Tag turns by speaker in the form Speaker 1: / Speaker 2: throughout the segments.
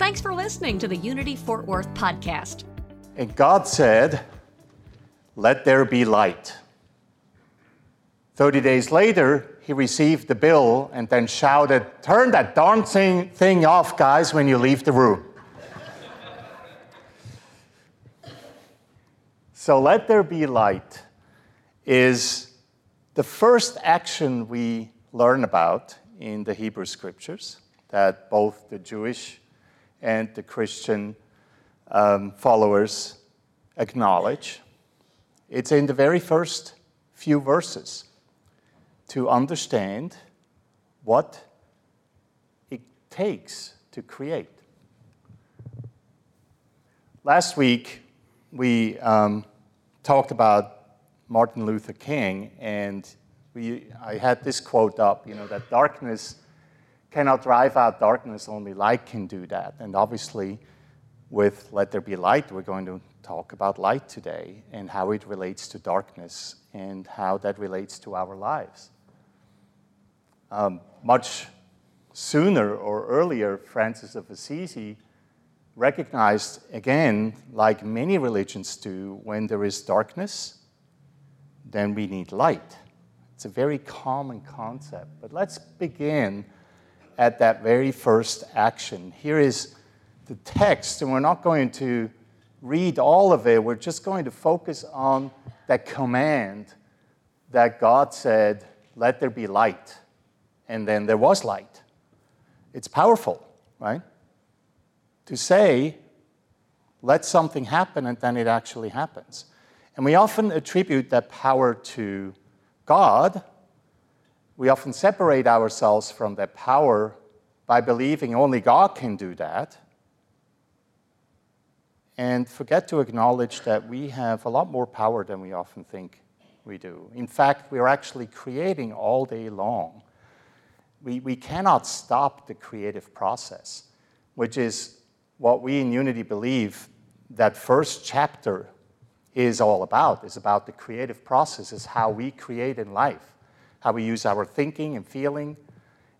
Speaker 1: Thanks for listening to the Unity Fort Worth podcast.
Speaker 2: And God said, Let there be light. 30 days later, he received the bill and then shouted, Turn that darn thing, thing off, guys, when you leave the room. So let there be light is the first action we learn about in the Hebrew scriptures that both the Jewish and the Christian um, followers acknowledge. It's in the very first few verses to understand what it takes to create. Last week, we um, talked about Martin Luther King, and we, I had this quote up, you know, that darkness cannot drive out darkness, only light can do that. And obviously, with Let There Be Light, we're going to talk about light today and how it relates to darkness and how that relates to our lives. Um, much sooner or earlier, Francis of Assisi recognized, again, like many religions do, when there is darkness, then we need light. It's a very common concept. But let's begin at that very first action. Here is the text, and we're not going to read all of it. We're just going to focus on that command that God said, Let there be light. And then there was light. It's powerful, right? to say, let something happen, and then it actually happens. And we often attribute that power to God. We often separate ourselves from that power by believing only God can do that, and forget to acknowledge that we have a lot more power than we often think we do. In fact, we are actually creating all day long. We, we cannot stop the creative process, which is what we in Unity believe that first chapter is all about. is about the creative process, is how we create in life, how we use our thinking and feeling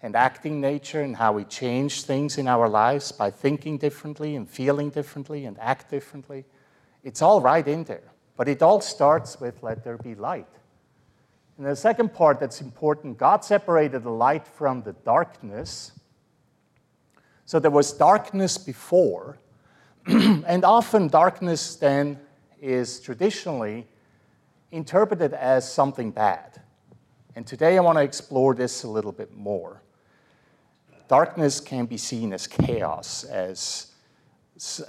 Speaker 2: and acting nature, and how we change things in our lives by thinking differently and feeling differently and act differently. It's all right in there. But it all starts with let there be light. And the second part that's important God separated the light from the darkness so there was darkness before, and often darkness then is traditionally interpreted as something bad. And today I want to explore this a little bit more. Darkness can be seen as chaos, as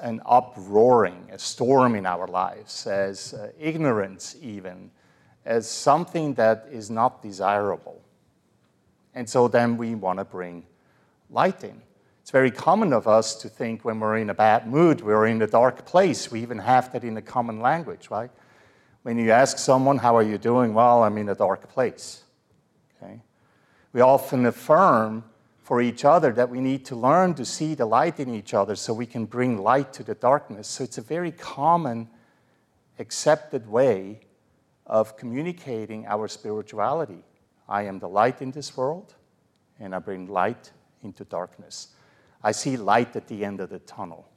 Speaker 2: an uproaring, a storm in our lives, as uh, ignorance, even, as something that is not desirable. And so then we want to bring light in. It's very common of us to think when we're in a bad mood, we're in a dark place. We even have that in the common language, right? When you ask someone, How are you doing? Well, I'm in a dark place. We often affirm for each other that we need to learn to see the light in each other so we can bring light to the darkness. So it's a very common, accepted way of communicating our spirituality. I am the light in this world, and I bring light into darkness. I see light at the end of the tunnel,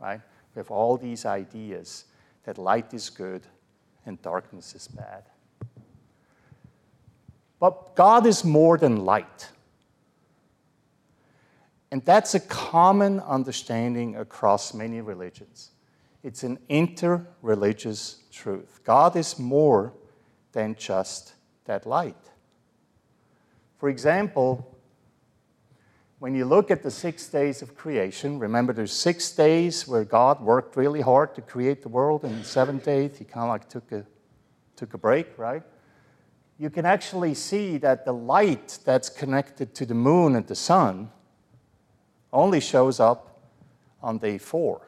Speaker 2: right? We have all these ideas that light is good and darkness is bad. But God is more than light. And that's a common understanding across many religions. It's an interreligious truth. God is more than just that light. For example, when you look at the six days of creation, remember there's six days where God worked really hard to create the world, and the seventh day he kind of like took a, took a break, right? You can actually see that the light that's connected to the moon and the sun only shows up on day four.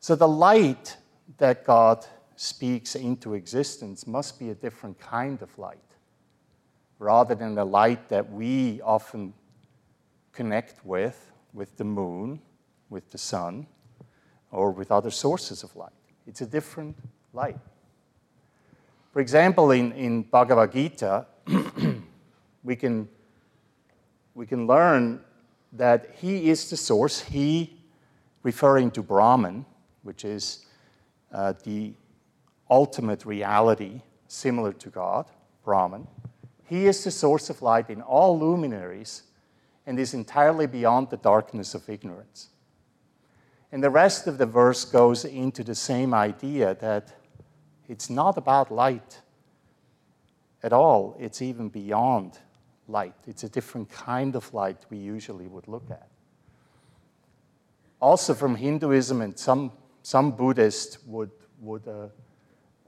Speaker 2: So the light that God speaks into existence must be a different kind of light, rather than the light that we often connect with, with the moon, with the sun, or with other sources of light. It's a different light. For example, in, in Bhagavad Gita, we, can, we can learn that he is the source, he referring to Brahman, which is uh, the ultimate reality similar to God, Brahman. He is the source of light in all luminaries and is entirely beyond the darkness of ignorance. And the rest of the verse goes into the same idea that it's not about light at all, it's even beyond light. It's a different kind of light we usually would look at. Also, from Hinduism and some, some Buddhists would, would uh,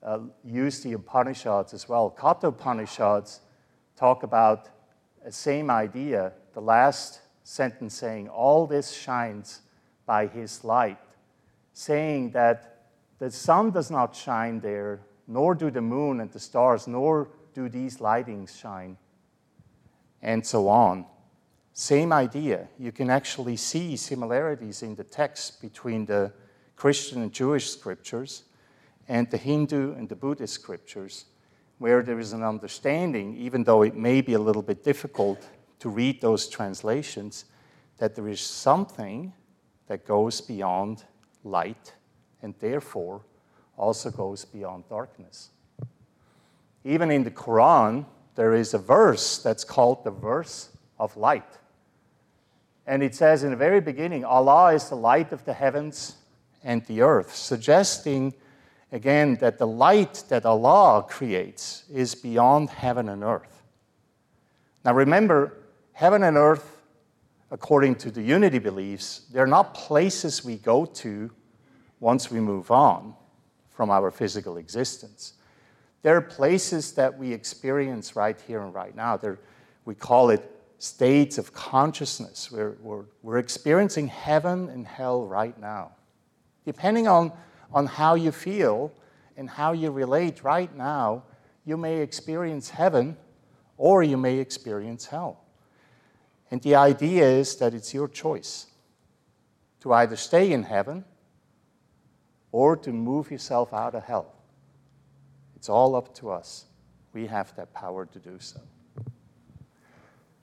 Speaker 2: uh, use the Upanishads as well. Katha Upanishads talk about the same idea, the last sentence saying, All this shines by his light, saying that the sun does not shine there, nor do the moon and the stars, nor do these lightings shine, and so on. Same idea. You can actually see similarities in the text between the Christian and Jewish scriptures and the Hindu and the Buddhist scriptures, where there is an understanding, even though it may be a little bit difficult to read those translations, that there is something that goes beyond light and therefore also goes beyond darkness. Even in the Quran, there is a verse that's called the verse of light. And it says in the very beginning, Allah is the light of the heavens and the earth, suggesting again that the light that Allah creates is beyond heaven and earth. Now remember, heaven and earth, according to the unity beliefs, they're not places we go to once we move on from our physical existence. There are places that we experience right here and right now. They're, we call it states of consciousness. We're, we're, we're experiencing heaven and hell right now. Depending on on how you feel and how you relate right now, you may experience heaven or you may experience hell. And the idea is that it's your choice to either stay in heaven or to move yourself out of hell. It's all up to us. We have that power to do so.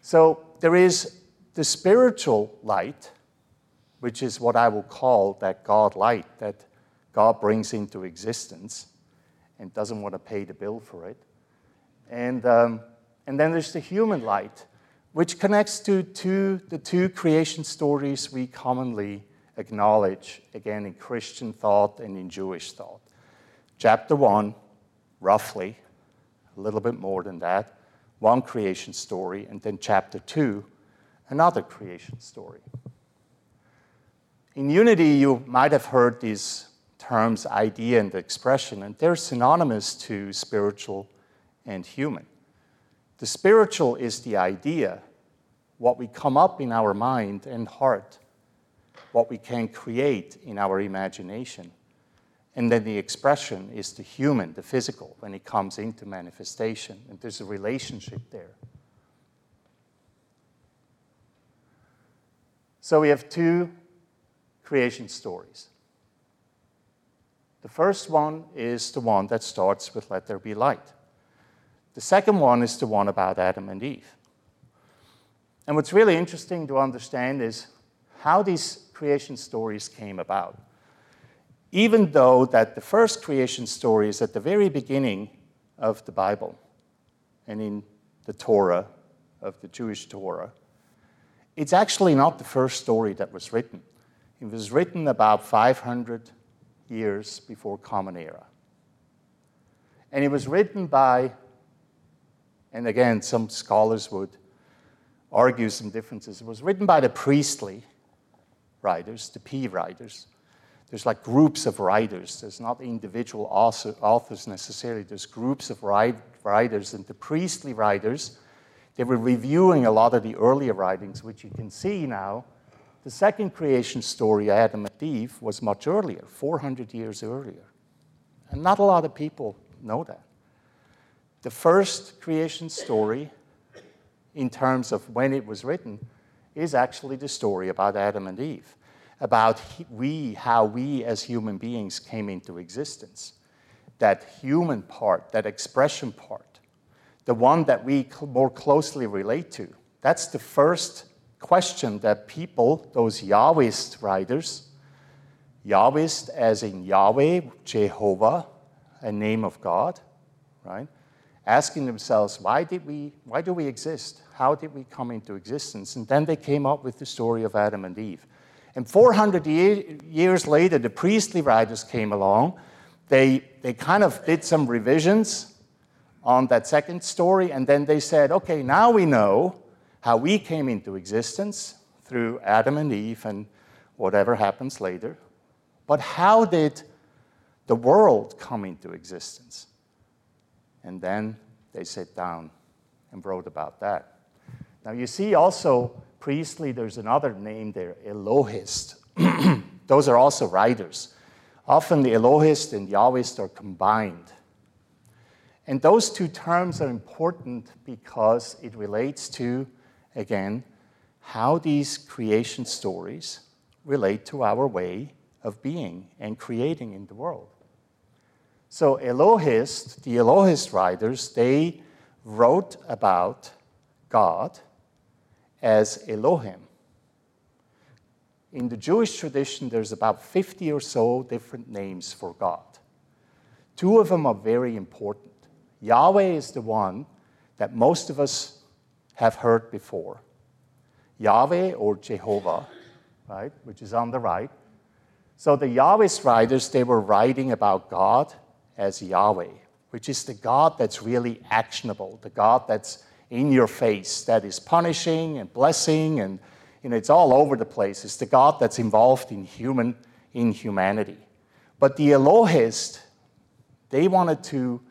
Speaker 2: So there is the spiritual light, which is what I will call that God light that God brings into existence and doesn't want to pay the bill for it. And, um, and then there's the human light, which connects to two, the two creation stories we commonly acknowledge, again, in Christian thought and in Jewish thought. Chapter 1, roughly, a little bit more than that, one creation story, and then chapter 2, another creation story. In Unity, you might have heard these terms idea and expression, and they're synonymous to spiritual and human. The spiritual is the idea, what we come up in our mind and heart, what we can create in our imagination. And then the expression is the human, the physical, when it comes into manifestation. And there's a relationship there. So we have two creation stories. The first one is the one that starts with let there be light. The second one is the one about Adam and Eve. And what's really interesting to understand is how these creation stories came about. Even though that the first creation story is at the very beginning of the Bible and in the Torah, of the Jewish Torah, it's actually not the first story that was written. It was written about 500 years before Common Era. And it was written by, and again, some scholars would argue some differences. It was written by the priestly writers, the P writers. There's like groups of writers. There's not individual authors necessarily. There's groups of writers, and the priestly writers, they were reviewing a lot of the earlier writings, which you can see now the second creation story, Adam and Eve, was much earlier, 400 years earlier. And not a lot of people know that. The first creation story, in terms of when it was written, is actually the story about Adam and Eve, about we, how we as human beings came into existence. That human part, that expression part, the one that we more closely relate to. That's the first question that people, those Yahwist writers, Yahwist as in Yahweh, Jehovah, a name of God, right? Asking themselves, why did we, why do we exist? How did we come into existence? And then they came up with the story of Adam and Eve. And 400 years later, the priestly writers came along. They, they kind of did some revisions on that second story, and then they said, okay, now we know how we came into existence through Adam and Eve and whatever happens later. But how did the world come into existence? And then they sat down and wrote about that. Now, you see also, priestly, there's another name there, Elohist. Those are also writers. Often the Elohist and the Yahwist are combined. And those two terms are important because it relates to again, how these creation stories relate to our way of being and creating in the world. So, Elohist, the Elohist writers, they wrote about God as Elohim. In the Jewish tradition, there's about 50 or so different names for God. Two of them are very important. Yahweh is the one that most of us have heard before. Yahweh or Jehovah, right, which is on the right. So the Yahwist writers, they were writing about God as Yahweh, which is the God that's really actionable, the God that's in your face, that is punishing and blessing, and you know, it's all over the place. It's the God that's involved in human in humanity. But the Elohist, they wanted to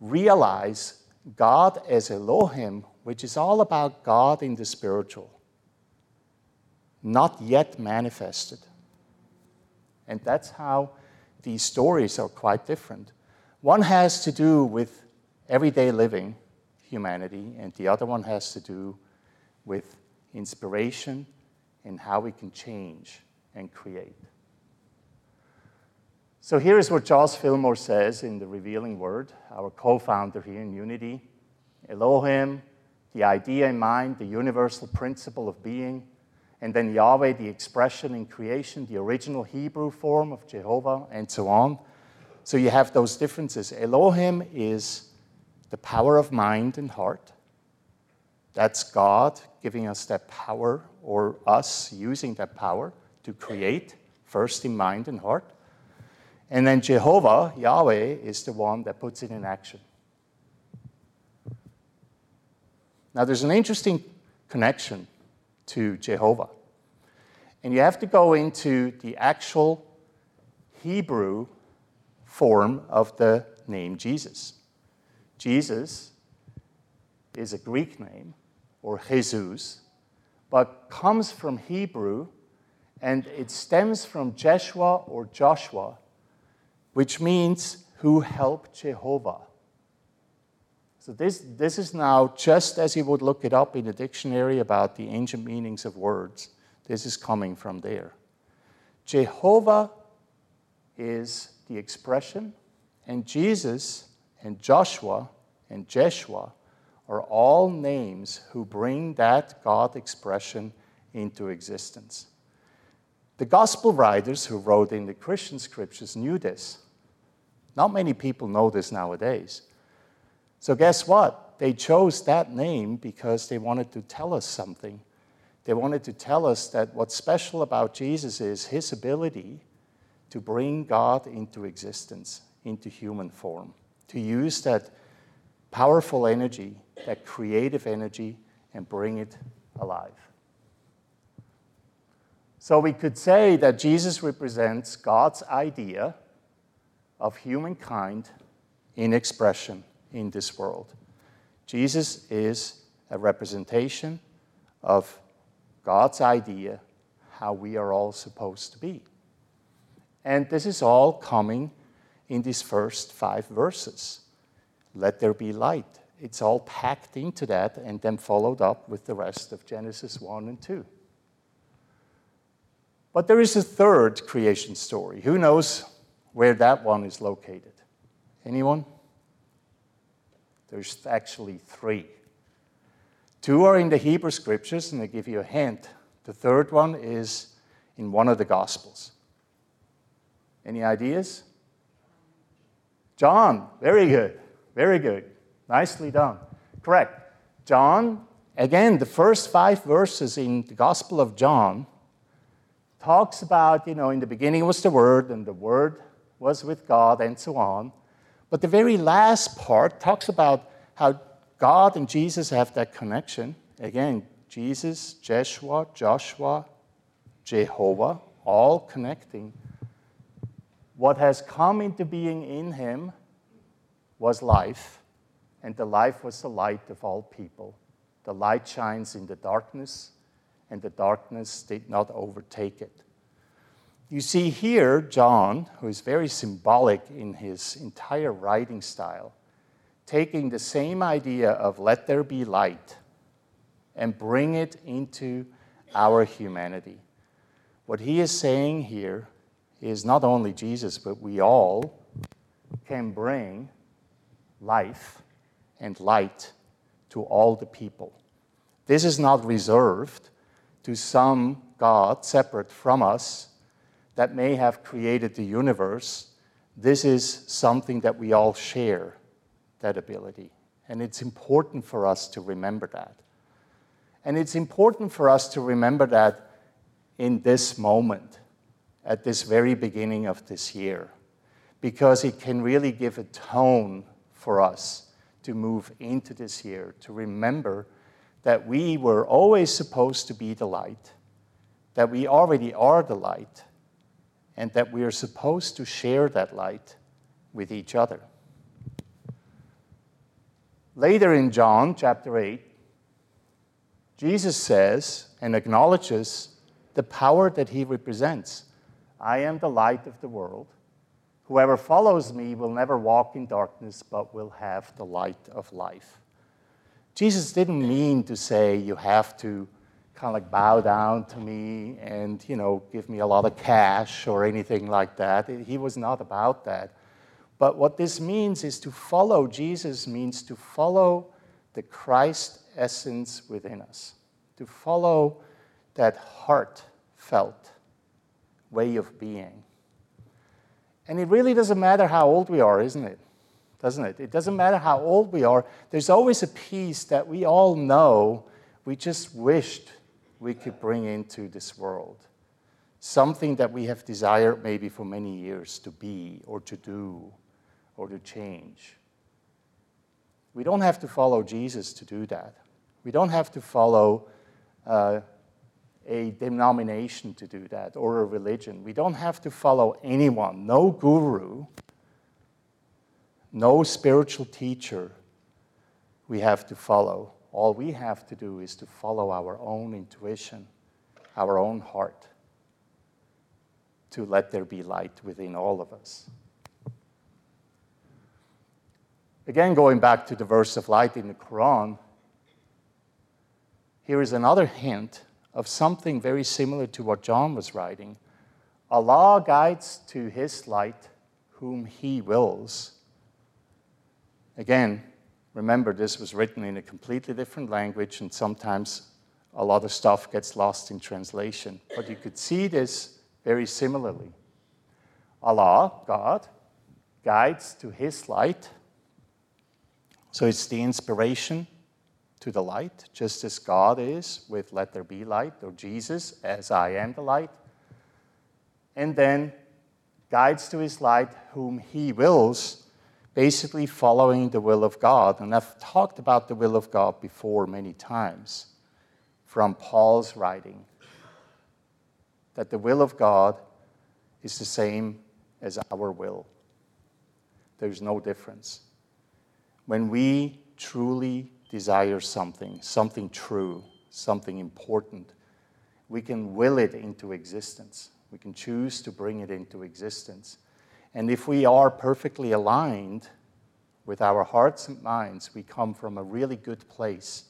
Speaker 2: realize God as Elohim which is all about God in the spiritual, not yet manifested. And that's how these stories are quite different. One has to do with everyday living, humanity, and the other one has to do with inspiration and how we can change and create. So here is what Charles Fillmore says in The Revealing Word, our co founder here in Unity Elohim the idea in mind, the universal principle of being, and then Yahweh, the expression in creation, the original Hebrew form of Jehovah, and so on. So you have those differences. Elohim is the power of mind and heart. That's God giving us that power, or us using that power to create, first in mind and heart. And then Jehovah, Yahweh, is the one that puts it in action. Now, there's an interesting connection to Jehovah. And you have to go into the actual Hebrew form of the name Jesus. Jesus is a Greek name, or Jesus, but comes from Hebrew and it stems from Jeshua or Joshua, which means who helped Jehovah. So this, this is now just as you would look it up in a dictionary about the ancient meanings of words. This is coming from there. Jehovah is the expression, and Jesus and Joshua and Jeshua are all names who bring that God expression into existence. The gospel writers who wrote in the Christian scriptures knew this. Not many people know this nowadays. So, guess what? They chose that name because they wanted to tell us something. They wanted to tell us that what's special about Jesus is his ability to bring God into existence, into human form, to use that powerful energy, that creative energy, and bring it alive. So we could say that Jesus represents God's idea of humankind in expression in this world. Jesus is a representation of God's idea how we are all supposed to be. And this is all coming in these first five verses. Let there be light. It's all packed into that and then followed up with the rest of Genesis 1 and 2. But there is a third creation story. Who knows where that one is located? Anyone? There's actually three. Two are in the Hebrew scriptures, and I give you a hint. The third one is in one of the Gospels. Any ideas? John, very good, very good. Nicely done. Correct. John, again, the first five verses in the Gospel of John talks about, you know, in the beginning was the Word, and the Word was with God, and so on. But the very last part talks about how God and Jesus have that connection. Again, Jesus, Jeshua, Joshua, Jehovah, all connecting. What has come into being in him was life, and the life was the light of all people. The light shines in the darkness, and the darkness did not overtake it. You see here John, who is very symbolic in his entire writing style, taking the same idea of let there be light and bring it into our humanity. What he is saying here is not only Jesus, but we all can bring life and light to all the people. This is not reserved to some God separate from us that may have created the universe. This is something that we all share, that ability. And it's important for us to remember that. And it's important for us to remember that in this moment, at this very beginning of this year, because it can really give a tone for us to move into this year, to remember that we were always supposed to be the light, that we already are the light, and that we are supposed to share that light with each other. Later in John chapter 8, Jesus says and acknowledges the power that he represents. I am the light of the world. Whoever follows me will never walk in darkness, but will have the light of life. Jesus didn't mean to say you have to kind of like bow down to me and, you know, give me a lot of cash or anything like that. He was not about that. But what this means is to follow Jesus means to follow the Christ essence within us, to follow that heartfelt way of being. And it really doesn't matter how old we are, isn't it? Doesn't it? It doesn't matter how old we are. There's always a piece that we all know we just wished we could bring into this world. Something that we have desired maybe for many years to be or to do or to change. We don't have to follow Jesus to do that. We don't have to follow uh, a denomination to do that or a religion. We don't have to follow anyone, no guru, no spiritual teacher we have to follow. All we have to do is to follow our own intuition, our own heart, to let there be light within all of us. Again, going back to the verse of light in the Quran, here is another hint of something very similar to what John was writing. Allah guides to his light whom he wills. Again, Remember, this was written in a completely different language, and sometimes a lot of stuff gets lost in translation. But you could see this very similarly. Allah, God, guides to His light. So it's the inspiration to the light, just as God is with Let There Be Light, or Jesus as I am the light. And then guides to His light whom He wills basically following the will of God. And I've talked about the will of God before many times from Paul's writing that the will of God is the same as our will. There's no difference. When we truly desire something, something true, something important, we can will it into existence. We can choose to bring it into existence. And if we are perfectly aligned with our hearts and minds, we come from a really good place,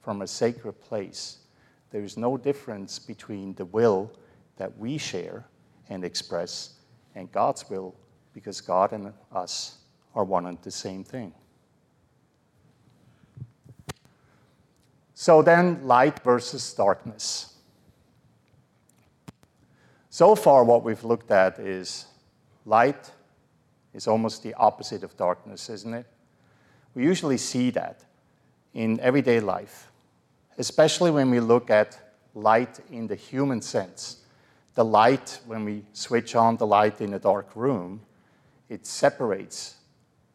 Speaker 2: from a sacred place. There is no difference between the will that we share and express and God's will, because God and us are one and the same thing. So then, light versus darkness. So far, what we've looked at is light is almost the opposite of darkness, isn't it? We usually see that in everyday life, especially when we look at light in the human sense. The light, when we switch on the light in a dark room, it separates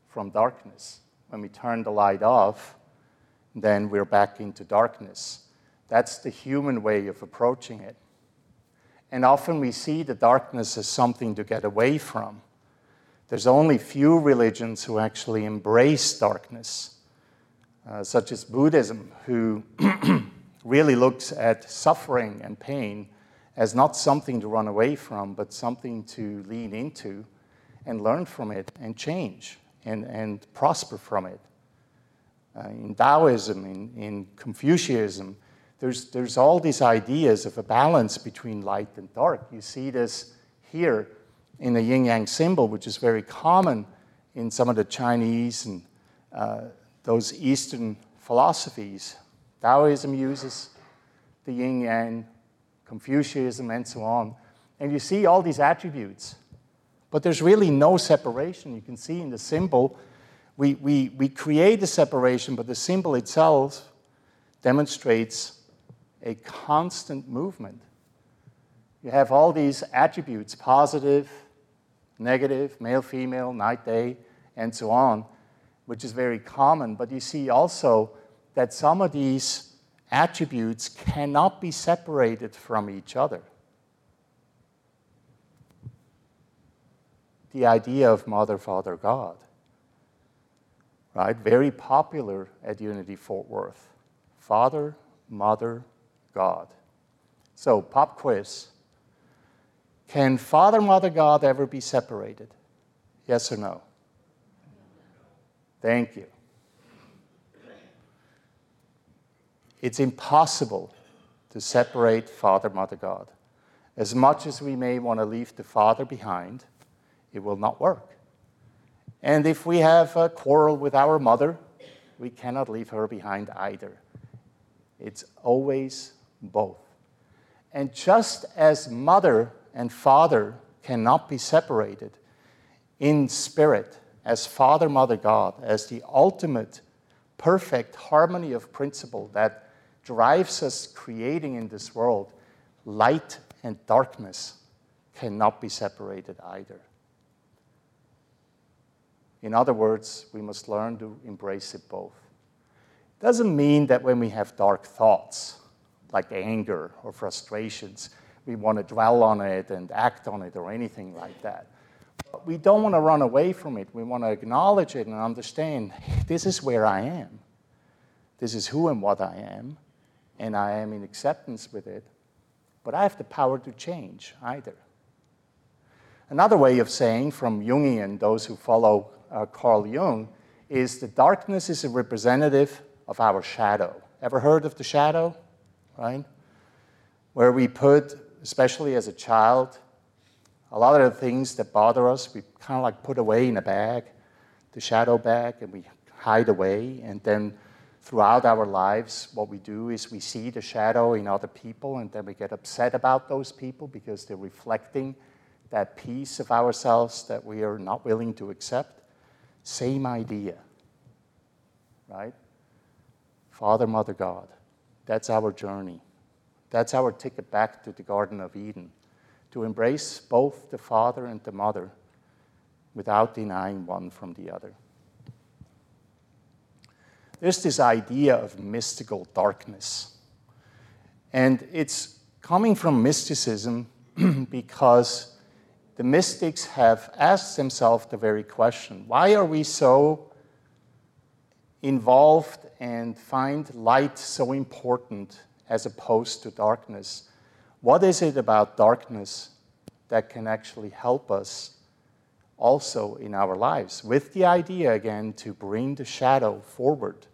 Speaker 2: from darkness. When we turn the light off, then we're back into darkness. That's the human way of approaching it. And often we see the darkness as something to get away from. There's only few religions who actually embrace darkness, uh, such as Buddhism, who really looks at suffering and pain as not something to run away from, but something to lean into and learn from it and change and, and prosper from it. Uh, in Taoism, in, in Confucianism, there's, there's all these ideas of a balance between light and dark. You see this here in the yin yang symbol, which is very common in some of the Chinese and uh, those Eastern philosophies. Taoism uses the yin yang, Confucianism, and so on. And you see all these attributes. But there's really no separation. You can see in the symbol, we, we, we create a separation, but the symbol itself demonstrates a constant movement. You have all these attributes positive, negative, male, female, night, day, and so on, which is very common. But you see also that some of these attributes cannot be separated from each other. The idea of Mother, Father, God, right? Very popular at Unity Fort Worth. Father, Mother, God. So, pop quiz. Can Father, Mother, God ever be separated? Yes or no? Thank you. It's impossible to separate Father, Mother, God. As much as we may want to leave the Father behind, it will not work. And if we have a quarrel with our mother, we cannot leave her behind either. It's always both. And just as mother and father cannot be separated in spirit, as Father, Mother, God, as the ultimate perfect harmony of principle that drives us creating in this world, light and darkness cannot be separated either. In other words, we must learn to embrace it both. It Doesn't mean that when we have dark thoughts, like anger or frustrations, we want to dwell on it and act on it or anything like that. But we don't want to run away from it. We want to acknowledge it and understand this is where I am. This is who and what I am, and I am in acceptance with it. But I have the power to change either. Another way of saying, from Jungian, those who follow uh, Carl Jung, is the darkness is a representative of our shadow. Ever heard of the shadow? Right? Where we put, especially as a child, a lot of the things that bother us, we kind of like put away in a bag, the shadow bag, and we hide away. And then throughout our lives, what we do is we see the shadow in other people, and then we get upset about those people because they're reflecting that piece of ourselves that we are not willing to accept. Same idea, right? Father, Mother, God. That's our journey. That's our ticket back to the Garden of Eden to embrace both the Father and the Mother without denying one from the other. There's this idea of mystical darkness. And it's coming from mysticism because the mystics have asked themselves the very question why are we so involved and find light so important as opposed to darkness? What is it about darkness that can actually help us also in our lives? With the idea, again, to bring the shadow forward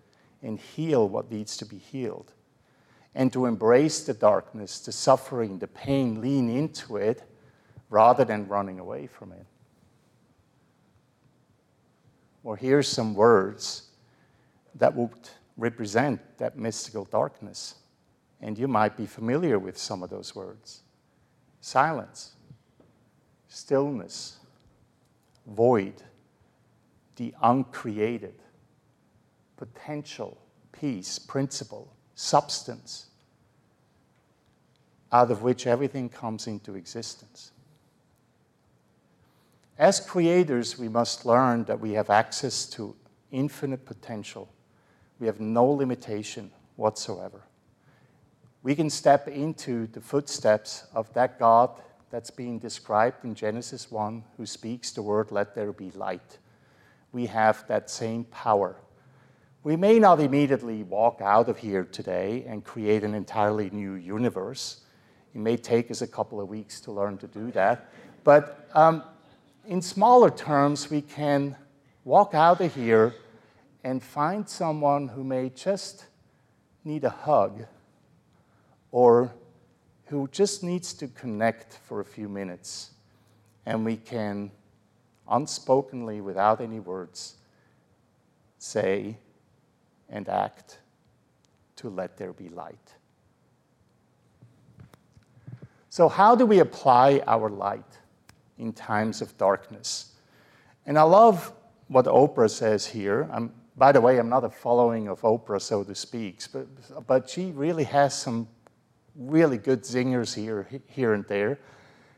Speaker 2: and heal what needs to be healed. And to embrace the darkness, the suffering, the pain, lean into it rather than running away from it. Or here's some words that would represent that mystical darkness. And you might be familiar with some of those words silence, stillness, void, the uncreated, potential, peace, principle, substance, out of which everything comes into existence. As creators, we must learn that we have access to infinite potential. We have no limitation whatsoever. We can step into the footsteps of that God that's being described in Genesis 1, who speaks the word, Let there be light. We have that same power. We may not immediately walk out of here today and create an entirely new universe. It may take us a couple of weeks to learn to do that. But um, in smaller terms, we can walk out of here and find someone who may just need a hug or who just needs to connect for a few minutes. And we can, unspokenly, without any words, say and act to let there be light. So, how do we apply our light? In times of darkness. And I love what Oprah says here. I'm, by the way, I'm not a following of Oprah, so to speak, but, but she really has some really good zingers here, here and there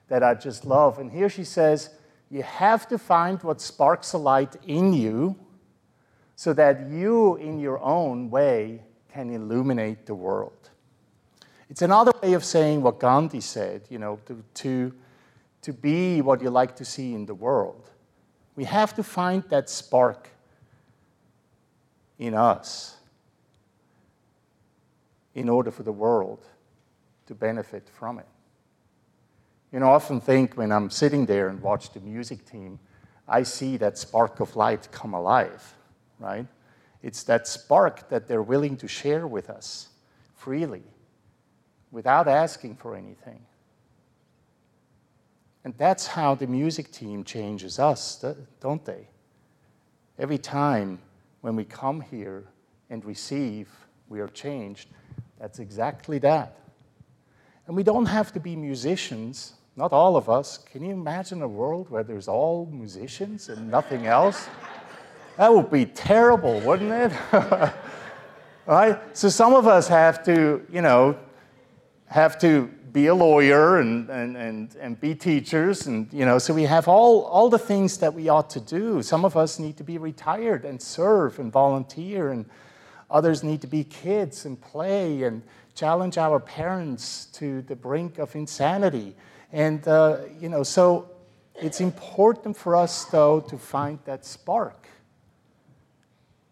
Speaker 2: that I just love. And here she says, You have to find what sparks a light in you so that you, in your own way, can illuminate the world. It's another way of saying what Gandhi said, you know, to, to to be what you like to see in the world. We have to find that spark in us in order for the world to benefit from it. You know, I often think when I'm sitting there and watch the music team, I see that spark of light come alive, right? It's that spark that they're willing to share with us freely without asking for anything. And that's how the music team changes us, don't they? Every time when we come here and receive, we are changed. That's exactly that. And we don't have to be musicians, not all of us. Can you imagine a world where there's all musicians and nothing else? That would be terrible, wouldn't it? right? So some of us have to, you know, have to be a lawyer and, and, and, and be teachers. And, you know, so we have all, all the things that we ought to do. Some of us need to be retired and serve and volunteer, and others need to be kids and play and challenge our parents to the brink of insanity. And, uh, you know, so it's important for us, though, to find that spark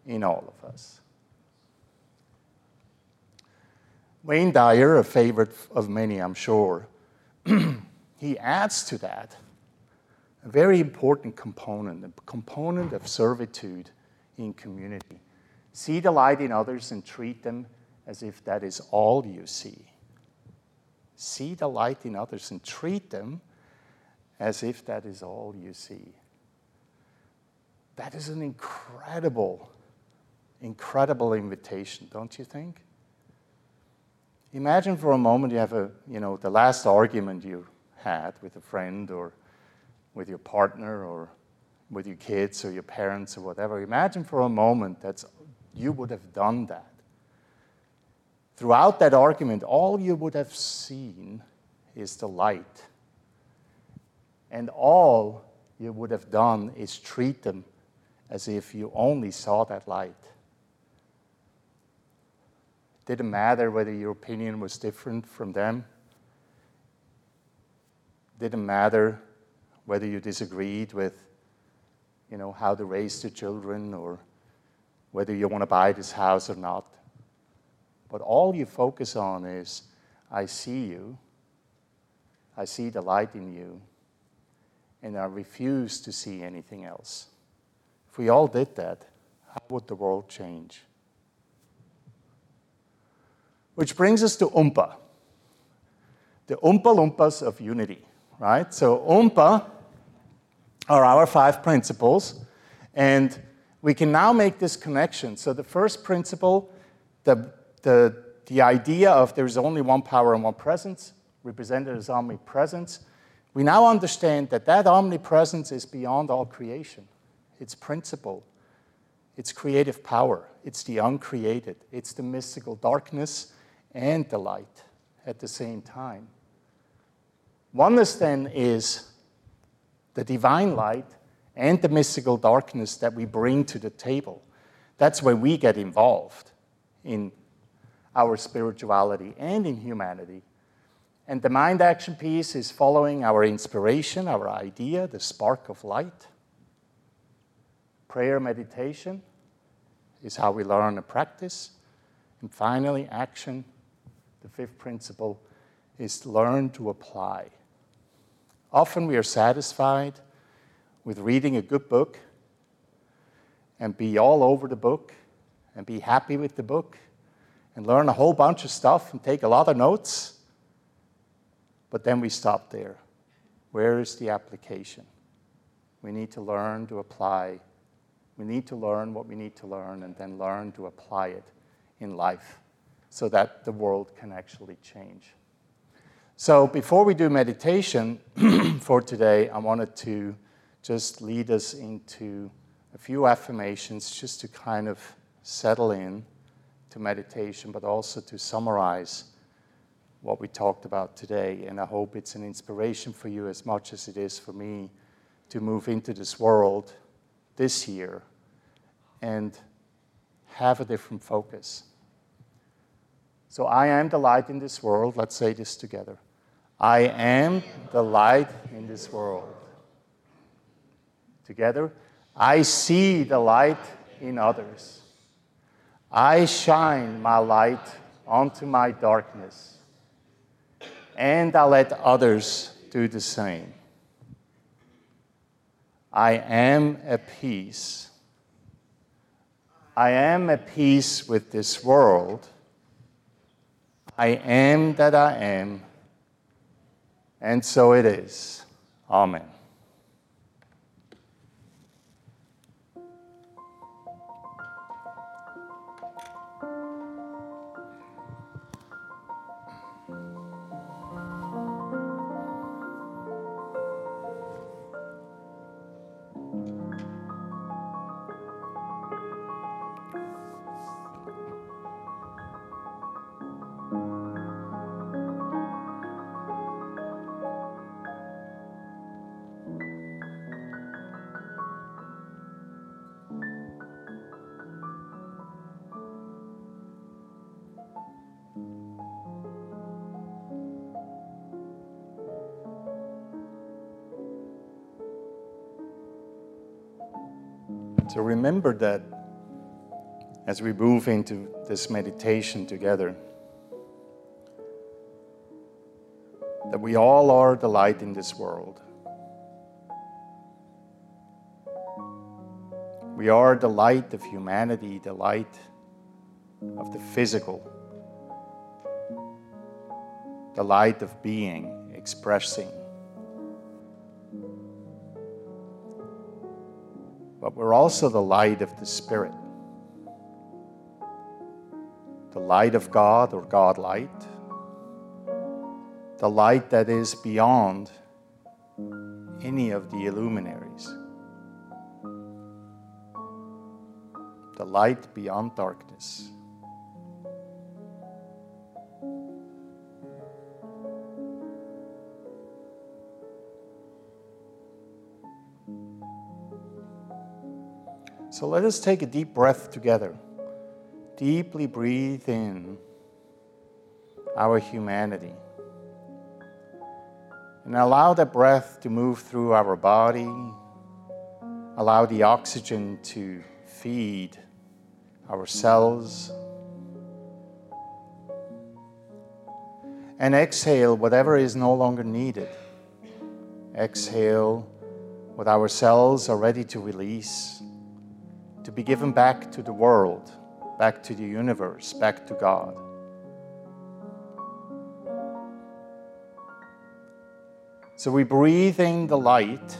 Speaker 2: in all of us. Wayne Dyer, a favorite of many, I'm sure, he adds to that a very important component, a component of servitude in community. See the light in others and treat them as if that is all you see. See the light in others and treat them as if that is all you see. That is an incredible, incredible invitation, don't you think? Imagine for a moment you have a, you know, the last argument you had with a friend or with your partner or with your kids or your parents or whatever. Imagine for a moment that you would have done that. Throughout that argument, all you would have seen is the light. And all you would have done is treat them as if you only saw that light. Didn't matter whether your opinion was different from them. Didn't matter whether you disagreed with, you know, how to raise the children or whether you want to buy this house or not. But all you focus on is, I see you I see the light in you, and I refuse to see anything else. If we all did that, how would the world change? Which brings us to Oompa, the Oompa Loompas of unity, right? So, Oompa are our five principles, and we can now make this connection. So, the first principle, the, the, the idea of there's only one power and one presence, represented as omnipresence, we now understand that that omnipresence is beyond all creation. It's principle, it's creative power, it's the uncreated, it's the mystical darkness and the light at the same time. Oneness then is the divine light and the mystical darkness that we bring to the table. That's where we get involved in our spirituality and in humanity. And the mind action piece is following our inspiration, our idea, the spark of light. Prayer meditation is how we learn and practice. And finally, action, the fifth principle, is learn to apply. Often we are satisfied with reading a good book and be all over the book and be happy with the book and learn a whole bunch of stuff and take a lot of notes. But then we stop there. Where is the application? We need to learn to apply. We need to learn what we need to learn and then learn to apply it in life so that the world can actually change. So, before we do meditation for today, I wanted to just lead us into a few affirmations just to kind of settle in to meditation, but also to summarize what we talked about today. And I hope it's an inspiration for you as much as it is for me to move into this world this year and have a different focus. So, I am the light in this world. Let's say this together. I am the light in this world. Together, I see the light in others. I shine my light onto my darkness, and I let others do the same. I am at peace. I am at peace with this world. I am that I am, and so it is. Amen. So remember that as we move into this meditation together, that we all are the light in this world. We are the light of humanity, the light of the physical, the light of being, expressing. But we're also the light of the Spirit. The light of God or God light. The light that is beyond any of the illuminaries. The light beyond darkness. So let us take a deep breath together. Deeply breathe in our humanity. And allow that breath to move through our body. Allow the oxygen to feed our cells. And exhale whatever is no longer needed. Exhale what our cells are ready to release, to be given back to the world, back to the universe, back to God. So we breathe in the light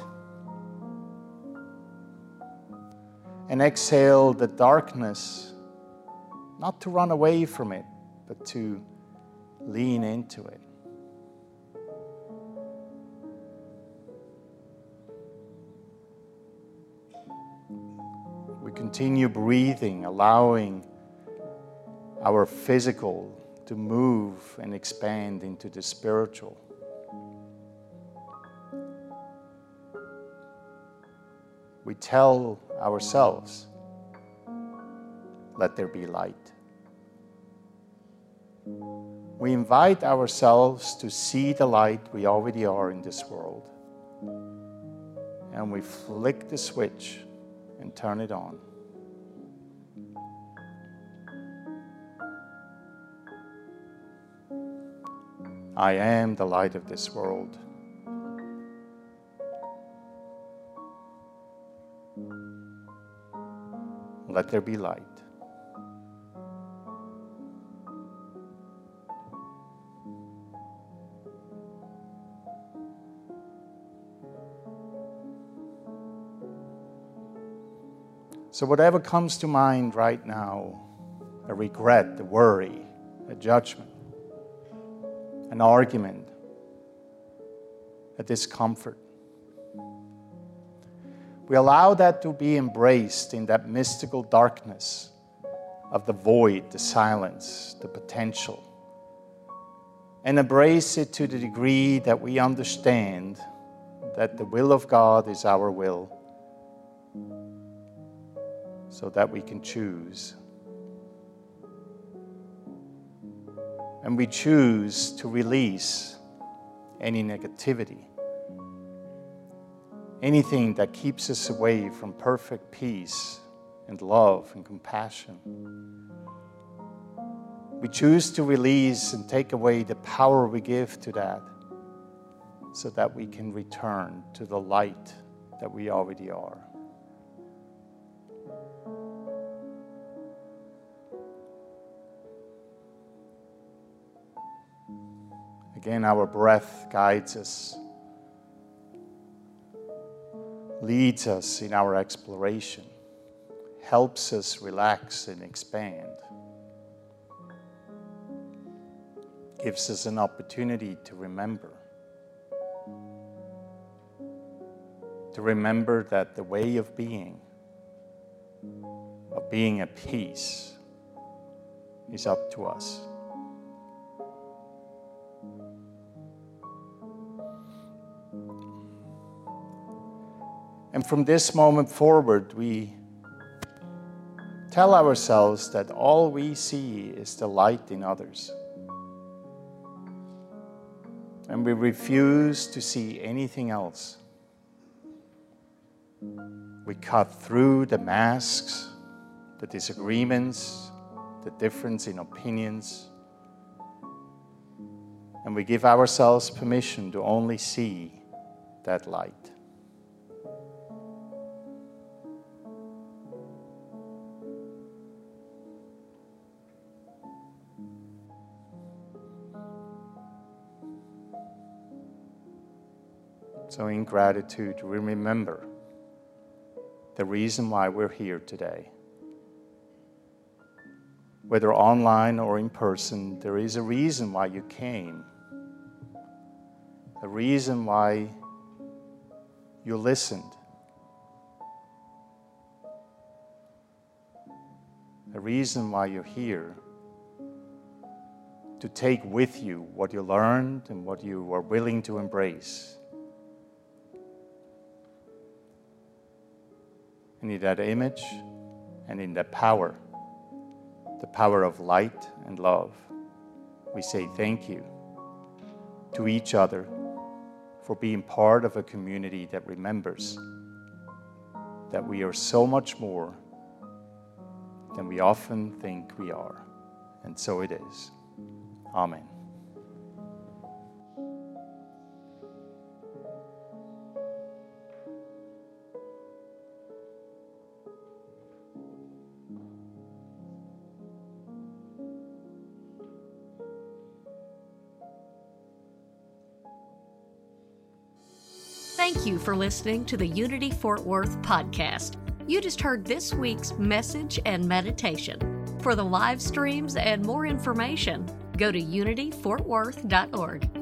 Speaker 2: and exhale the darkness, not to run away from it, but to lean into it. Continue breathing, allowing our physical to move and expand into the spiritual. we tell ourselves, let there be light. We invite ourselves to see the light we already are in this world. And we flick the switch and turn it on. I am the light of this world. Let there be light. So, whatever comes to mind right now a regret, a worry, a judgment, an argument, a discomfort we allow that to be embraced in that mystical darkness of the void, the silence, the potential. And embrace it to the degree that we understand that the will of God is our will, so that we can choose. And we choose to release any negativity anything that keeps us away from perfect peace and love and compassion. We choose to release and take away the power we give to that so that we can return to the light that we already are. Again, our breath guides us leads us in our exploration, helps us relax and expand, gives us an opportunity to remember. To remember that the way of being, of being at peace, is up to us. And from this moment forward, we tell ourselves that all we see is the light in others. And we refuse to see anything else. We cut through the masks, the disagreements, the difference in opinions, and we give ourselves permission to only see that light. So, in gratitude, we remember the reason why we're here today. Whether online or in person, there is a reason why you came, a reason why you listened, a reason why you're here to take with you what you learned and what you are willing to embrace. And in that image and in that power, the power of light and love, we say thank you to each other for being part of a community that remembers that we are so much more than we often think we are. And so it is. Amen.
Speaker 1: Thank you for listening to the Unity Fort Worth podcast. You just heard this week's message and meditation. For the live streams and more information, go to unityfortworth.org.